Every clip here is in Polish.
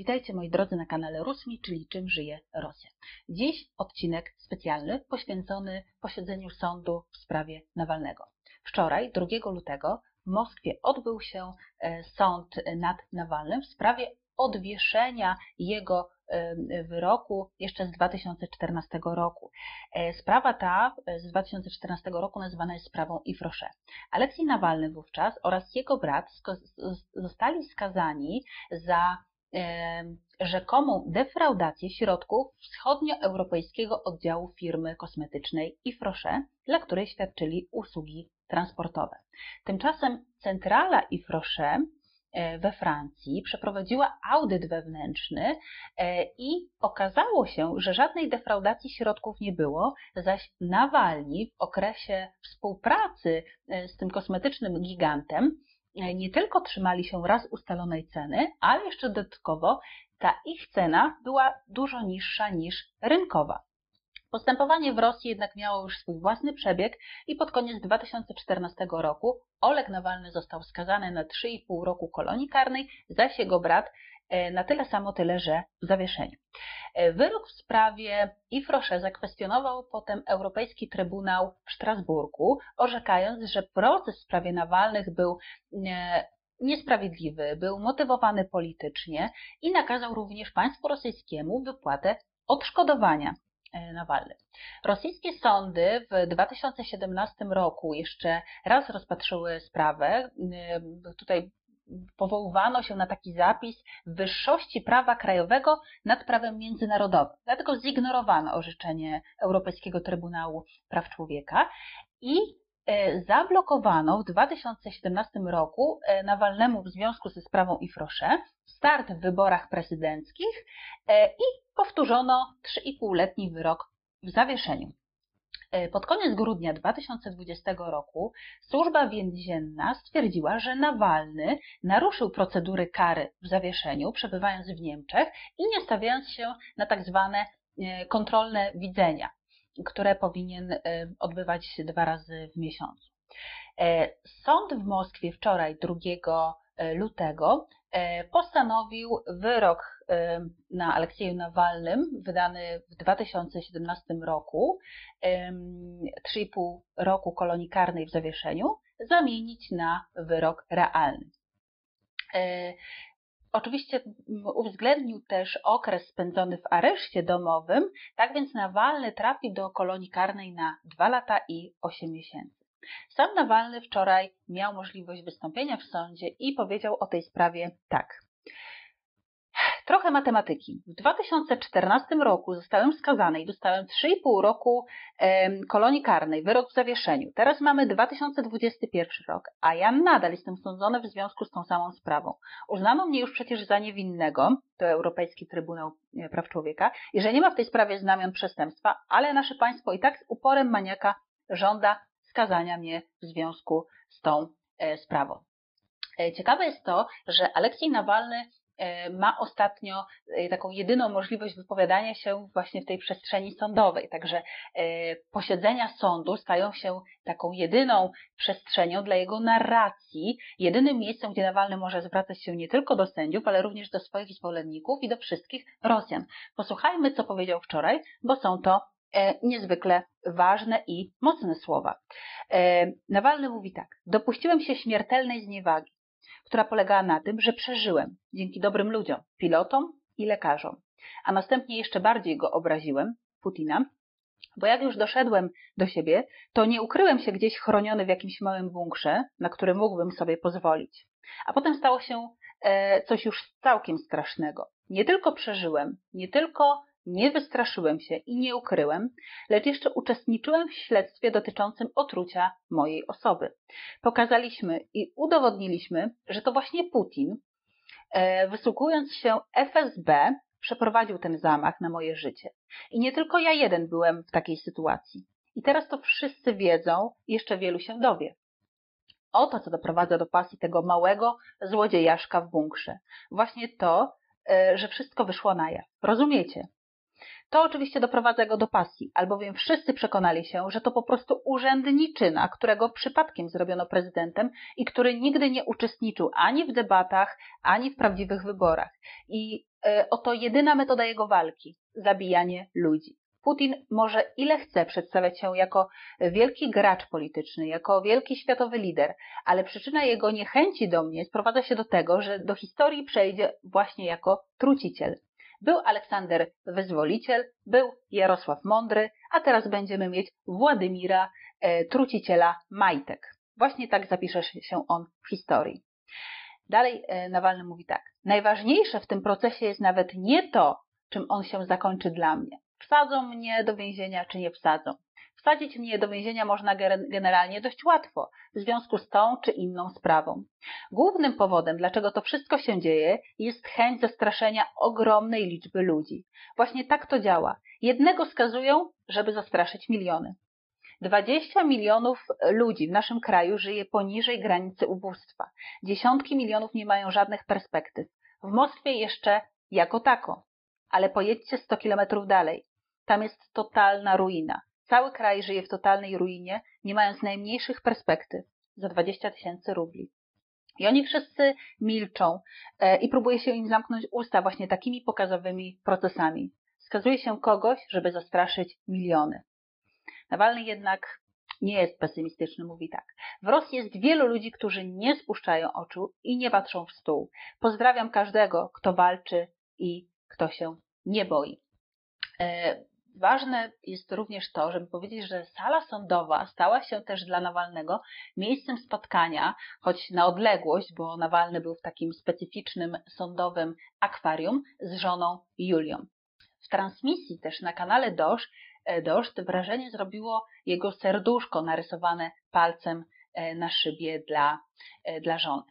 Witajcie moi drodzy na kanale Rusmi, czyli czym żyje Rosja. Dziś odcinek specjalny poświęcony posiedzeniu sądu w sprawie Nawalnego. Wczoraj, 2 lutego, w Moskwie odbył się e, sąd nad Nawalnym w sprawie odwieszenia jego e, wyroku jeszcze z 2014 roku. E, sprawa ta z 2014 roku nazywana jest sprawą Ifrosze. Aleksiej Nawalny wówczas oraz jego brat zostali skazani za rzekomą defraudację środków wschodnioeuropejskiego oddziału firmy kosmetycznej Ifroche, dla której świadczyli usługi transportowe. Tymczasem centrala Ifroche e, we Francji przeprowadziła audyt wewnętrzny e, i okazało się, że żadnej defraudacji środków nie było, zaś Nawalni w okresie współpracy e, z tym kosmetycznym gigantem nie tylko trzymali się raz ustalonej ceny, ale jeszcze dodatkowo ta ich cena była dużo niższa niż rynkowa. Postępowanie w Rosji jednak miało już swój własny przebieg i pod koniec 2014 roku Oleg Nawalny został skazany na 3,5 roku kolonii karnej, zaś jego brat E, na tyle samo tyle, że w zawieszeniu. E, wyrok w sprawie Ifrosze zakwestionował potem Europejski Trybunał w Strasburgu, orzekając, że proces w sprawie Nawalnych był e, niesprawiedliwy, był motywowany politycznie i nakazał również państwu rosyjskiemu wypłatę odszkodowania Nawalny. Rosyjskie sądy w 2017 roku jeszcze raz rozpatrzyły sprawę. Tutaj powoływano się na taki zapis wyższości prawa krajowego nad prawem międzynarodowym. Dlatego zignorowano orzeczenie Europejskiego Trybunału Praw Człowieka i e, zablokowano w 2017 roku e, Nawalnemu w związku ze sprawą Ifrosze start w wyborach prezydenckich e, i powtórzono 3,5-letni wyrok w zawieszeniu. E, pod koniec grudnia 2020 roku służba więzienna stwierdziła, że Nawalny naruszył procedury kary w zawieszeniu, przebywając w Niemczech i nie stawiając się na tak zwane e, kontrolne widzenia, które powinien e, odbywać się dwa razy w miesiącu. Sąd w Moskwie wczoraj, 2 lutego, postanowił wyrok na Aleksieju Nawalnym, wydany w 2017 roku, 3,5 roku kolonii karnej w zawieszeniu, zamienić na wyrok realny. E, oczywiście uwzględnił też okres spędzony w areszcie domowym, tak więc Nawalny trafił do kolonii karnej na 2 lata i 8 miesięcy. Sam Nawalny wczoraj miał możliwość wystąpienia w sądzie i powiedział o tej sprawie tak. Trochę matematyki. W 2014 roku zostałem skazany i dostałem 3,5 roku kolonii karnej, wyrok w zawieszeniu. Teraz mamy 2021 rok, a ja nadal jestem sądzony w związku z tą samą sprawą. Uznano mnie już przecież za niewinnego, to Europejski Trybunał e, Praw Człowieka, i że nie ma w tej sprawie znamion przestępstwa, ale nasze państwo i tak z uporem maniaka żąda skazania mnie w związku z tą e, sprawą. E, ciekawe jest to, że Aleksiej Nawalny ma ostatnio e, taką jedyną możliwość wypowiadania się właśnie w tej przestrzeni sądowej. Także e, posiedzenia sądu stają się taką jedyną przestrzenią dla jego narracji, jedynym miejscem, gdzie Nawalny może zwracać się nie tylko do sędziów, ale również do swoich zwolenników i do wszystkich Rosjan. Posłuchajmy, co powiedział wczoraj, bo są to niezwykle ważne i mocne słowa. Nawalny mówi tak: Dopuściłem się śmiertelnej zniewagi która polegała na tym, że przeżyłem dzięki dobrym ludziom, pilotom i lekarzom. A następnie jeszcze bardziej go obraziłem, Putina, bo jak już doszedłem do siebie, to nie ukryłem się gdzieś chroniony w jakimś małym bunkrze, na który mógłbym sobie pozwolić. A potem stało się e, coś już całkiem strasznego. Nie tylko przeżyłem, nie tylko nie wystraszyłem się i nie ukryłem, lecz jeszcze uczestniczyłem w śledztwie dotyczącym otrucia mojej osoby. Pokazaliśmy i udowodniliśmy, że to właśnie Putin, e, wysługując się FSB, przeprowadził ten zamach na moje życie. I nie tylko ja jeden byłem w takiej sytuacji. I teraz to wszyscy wiedzą, jeszcze wielu się dowie. Oto, co doprowadza do pasji tego małego złodziejaszka w bunkrze. Właśnie to, e, że wszystko wyszło na jaw. Rozumiecie? To oczywiście doprowadza go do pasji, albowiem wszyscy przekonali się, że to po prostu urzędniczyna, którego przypadkiem zrobiono prezydentem i który nigdy nie uczestniczył ani w debatach, ani w prawdziwych wyborach. I oto jedyna metoda jego walki zabijanie ludzi. Putin może ile chce przedstawiać się jako wielki gracz polityczny, jako wielki światowy lider, ale przyczyna jego niechęci do mnie sprowadza się do tego, że do historii przejdzie właśnie jako truciciel. Był Aleksander Wyzwoliciel, był Jarosław Mądry, a teraz będziemy mieć Władimira e, Truciciela Majtek. Właśnie tak zapisze się on w historii. Dalej e, Nawalny mówi tak. Najważniejsze w tym procesie jest nawet nie to, czym on się zakończy dla mnie. Wsadzą mnie do więzienia, czy nie wsadzą. Wsadzić mnie do więzienia można generalnie dość łatwo, w związku z tą czy inną sprawą. Głównym powodem, dlaczego to wszystko się dzieje, jest chęć zastraszenia ogromnej liczby ludzi. Właśnie tak to działa. Jednego skazują, żeby zastraszyć miliony. 20 milionów ludzi w naszym kraju żyje poniżej granicy ubóstwa. Dziesiątki milionów nie mają żadnych perspektyw. W Moskwie jeszcze jako tako. Ale pojedźcie 100 kilometrów dalej. Tam jest totalna ruina. Cały kraj żyje w totalnej ruinie, nie mając najmniejszych perspektyw za 20 tysięcy rubli. I oni wszyscy milczą e, i próbuje się im zamknąć usta właśnie takimi pokazowymi procesami. Skazuje się kogoś, żeby zastraszyć miliony. Nawalny jednak nie jest pesymistyczny, mówi tak. W Rosji jest wielu ludzi, którzy nie spuszczają oczu i nie patrzą w stół. Pozdrawiam każdego, kto walczy i kto się nie boi. Ważne jest również to, żeby powiedzieć, że sala sądowa stała się też dla Nawalnego miejscem spotkania, choć na odległość, bo Nawalny był w takim specyficznym sądowym akwarium z żoną Julią. W transmisji też na kanale Dosz E, Doszt wrażenie zrobiło jego serduszko narysowane palcem e, na szybie dla, e, dla żony.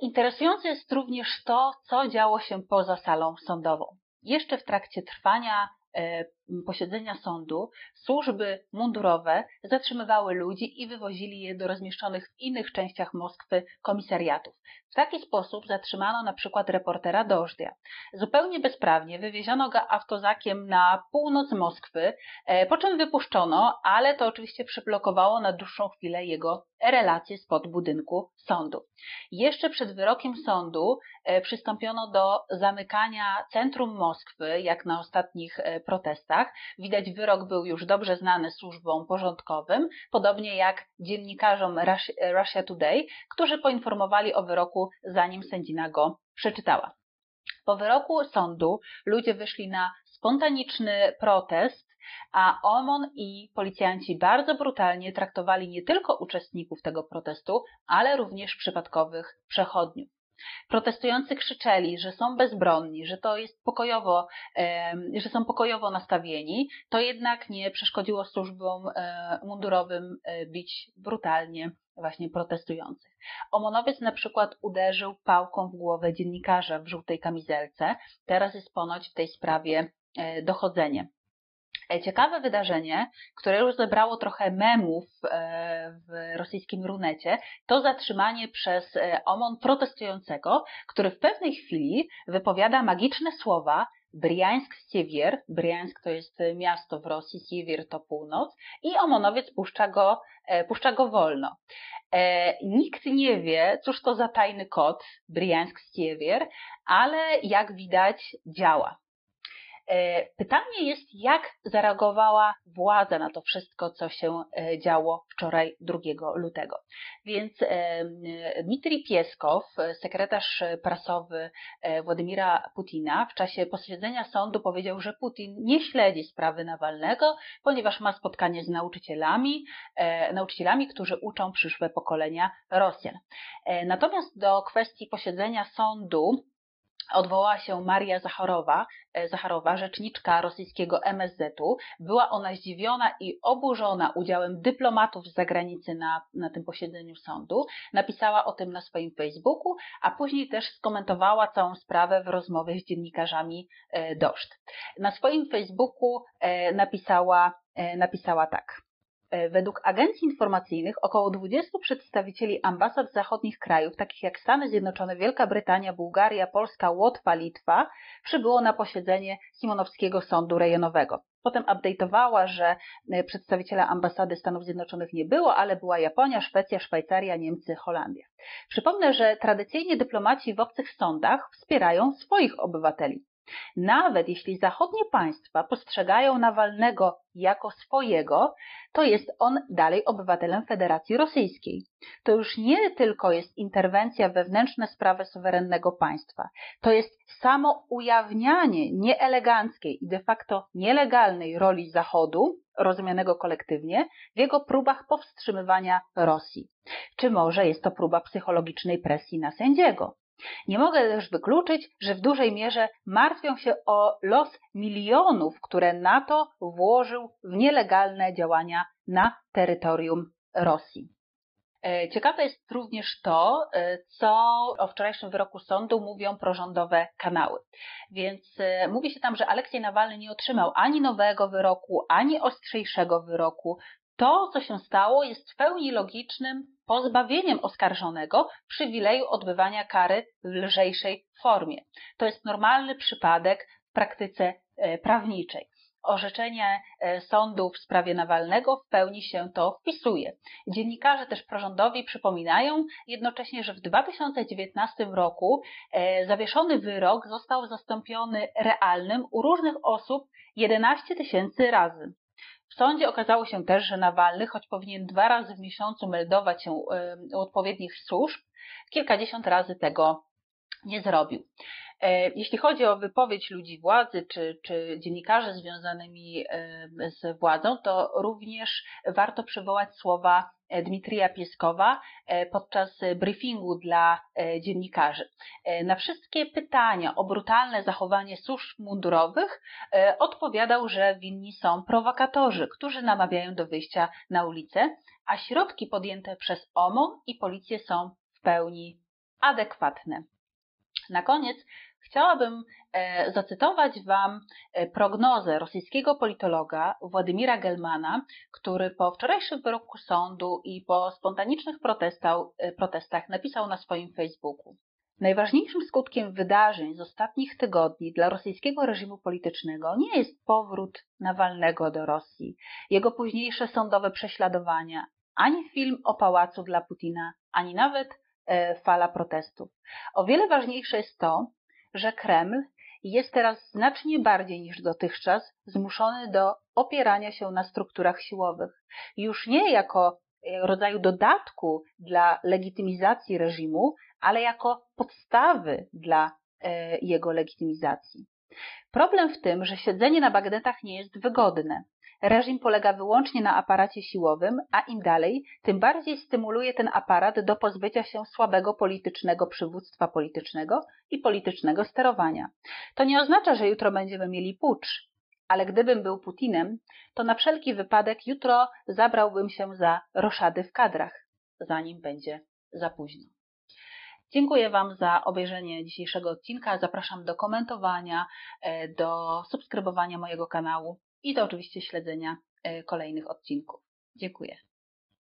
Interesujące jest również to, co działo się poza salą sądową. Jeszcze w trakcie trwania 呃 posiedzenia sądu służby mundurowe zatrzymywały ludzi i wywozili je do rozmieszczonych w innych częściach Moskwy komisariatów. W taki sposób zatrzymano na przykład reportera Dożdia. Zupełnie bezprawnie wywieziono go autozakiem na północ Moskwy, e, po czym wypuszczono, ale to oczywiście przyblokowało na dłuższą chwilę jego relacje spod budynku sądu. Jeszcze przed wyrokiem sądu e, przystąpiono do zamykania centrum Moskwy, jak na ostatnich e, Widać, wyrok był już dobrze znany służbom porządkowym, podobnie jak dziennikarzom Russia Today, którzy poinformowali o wyroku, zanim sędzina go przeczytała. Po wyroku sądu ludzie wyszli na spontaniczny protest, a OMON i policjanci bardzo brutalnie traktowali nie tylko uczestników tego protestu, ale również przypadkowych przechodniów. Protestujący krzyczeli, że są bezbronni, że to jest pokojowo, że są pokojowo nastawieni, to jednak nie przeszkodziło służbom e, mundurowym e, bić brutalnie właśnie protestujących. Omonowiec na przykład uderzył pałką w głowę dziennikarza w żółtej kamizelce. Teraz jest ponoć w tej sprawie e, dochodzenie. E, ciekawe wydarzenie, które już zebrało trochę memów e, w rosyjskim runecie, to zatrzymanie przez OMON protestującego, który w pewnej chwili wypowiada magiczne słowa Briańsk-Siewier, Briańsk to jest miasto w Rosji, Siewier to północ i Omonowiec puszcza go, e, puszcza go wolno. E, nikt nie wie, cóż to za tajny kod Briańsk-Siewier, ale jak widać działa. E, pytanie jest, jak zareagowała władza na to wszystko, co się e, działo wczoraj 2 lutego. Więc e, Dmitrij Pieskow, sekretarz prasowy Władimira Putina, w czasie posiedzenia sądu powiedział, że Putin nie śledzi sprawy Nawalnego, ponieważ ma spotkanie z nauczycielami, nauczycielami, którzy uczą przyszłe pokolenia Rosjan. Natomiast do kwestii posiedzenia sądu odwołała się Maria Zacharowa, e, Zacharowa, rzeczniczka rosyjskiego MSZ-u. Była ona zdziwiona i oburzona udziałem dyplomatów z zagranicy na, na tym posiedzeniu sądu. Napisała o tym na swoim Facebooku, a później też skomentowała całą sprawę w rozmowie z dziennikarzami e, Doszt. Na swoim Facebooku e, napisała, napisała tak. E, według agencji informacyjnych około 20 przedstawicieli ambasad zachodnich krajów, takich jak Stany Zjednoczone, Wielka Brytania, Bułgaria, Polska, Łotwa, Litwa, przybyło na posiedzenie Simonowskiego Sądu Rejonowego. Potem update'owała, że e, przedstawiciela ambasady Stanów Zjednoczonych nie było, ale była Japonia, Szwecja, Szwajcaria, Niemcy, Holandia. Przypomnę, że tradycyjnie dyplomaci w obcych sądach wspierają swoich obywateli. Nawet jeśli zachodnie państwa postrzegają Nawalnego jako swojego, to jest on dalej obywatelem Federacji Rosyjskiej. To już nie tylko jest interwencja wewnętrzne sprawy suwerennego państwa, to jest samo ujawnianie nieeleganckiej i de facto nielegalnej roli Zachodu, rozumianego kolektywnie, w jego próbach powstrzymywania Rosji. Czy może jest to próba psychologicznej presji na sędziego? Nie mogę też wykluczyć, że w dużej mierze martwią się o los milionów, które NATO włożył w nielegalne działania na terytorium Rosji. E, ciekawe jest również to, e, co o wczorajszym wyroku sądu mówią prorządowe kanały. Więc e, mówi się tam, że Aleksiej Nawalny nie otrzymał ani nowego wyroku, ani ostrzejszego wyroku. To, co się stało, jest w pełni logicznym pozbawieniem oskarżonego przywileju odbywania kary w lżejszej formie. To jest normalny przypadek w praktyce e, prawniczej. Orzeczenie e, sądu w sprawie Nawalnego w pełni się to wpisuje. Dziennikarze też prorządowi przypominają jednocześnie, że w 2019 roku e, zawieszony wyrok został zastąpiony realnym u różnych osób 11 tysięcy razy. W sądzie okazało się też, że Nawalny, choć powinien dwa razy w miesiącu meldować się u odpowiednich służb, kilkadziesiąt razy tego nie zrobił. E, jeśli chodzi o wypowiedź ludzi władzy czy, czy dziennikarzy związanymi z władzą, to również warto przywołać słowa e, Dmitrija Pieskowa e, podczas briefingu dla dziennikarzy. Na wszystkie pytania o brutalne zachowanie służb mundurowych odpowiadał, że winni są prowokatorzy, którzy namawiają do wyjścia na ulicę, a środki podjęte przez OMON i policję są w pełni adekwatne. Na koniec chciałabym e, zacytować Wam e, prognozę rosyjskiego politologa Władimira Gelmana, który po wczorajszym wyroku sądu i po spontanicznych e, protestach napisał na swoim Facebooku. Najważniejszym skutkiem wydarzeń z ostatnich tygodni dla rosyjskiego reżimu politycznego nie jest powrót Nawalnego do Rosji, jego późniejsze sądowe prześladowania, ani film o pałacu dla Putina, ani nawet fala protestów. O wiele ważniejsze jest to, że Kreml jest teraz znacznie bardziej niż dotychczas zmuszony do opierania się na strukturach siłowych. Już nie jako e, rodzaju dodatku dla legitymizacji reżimu, ale jako podstawy dla e, jego legitymizacji. Problem w tym, że siedzenie na bagnetach nie jest wygodne. Reżim polega wyłącznie na aparacie siłowym, a im dalej, tym bardziej stymuluje ten aparat do pozbycia się słabego politycznego przywództwa politycznego i politycznego sterowania. To nie oznacza, że jutro będziemy mieli pucz, ale gdybym był Putinem, to na wszelki wypadek jutro zabrałbym się za roszady w kadrach, zanim będzie za późno. Dziękuję Wam za obejrzenie dzisiejszego odcinka. Zapraszam do komentowania, e, do subskrybowania mojego kanału i do oczywiście śledzenia e, kolejnych odcinków. Dziękuję.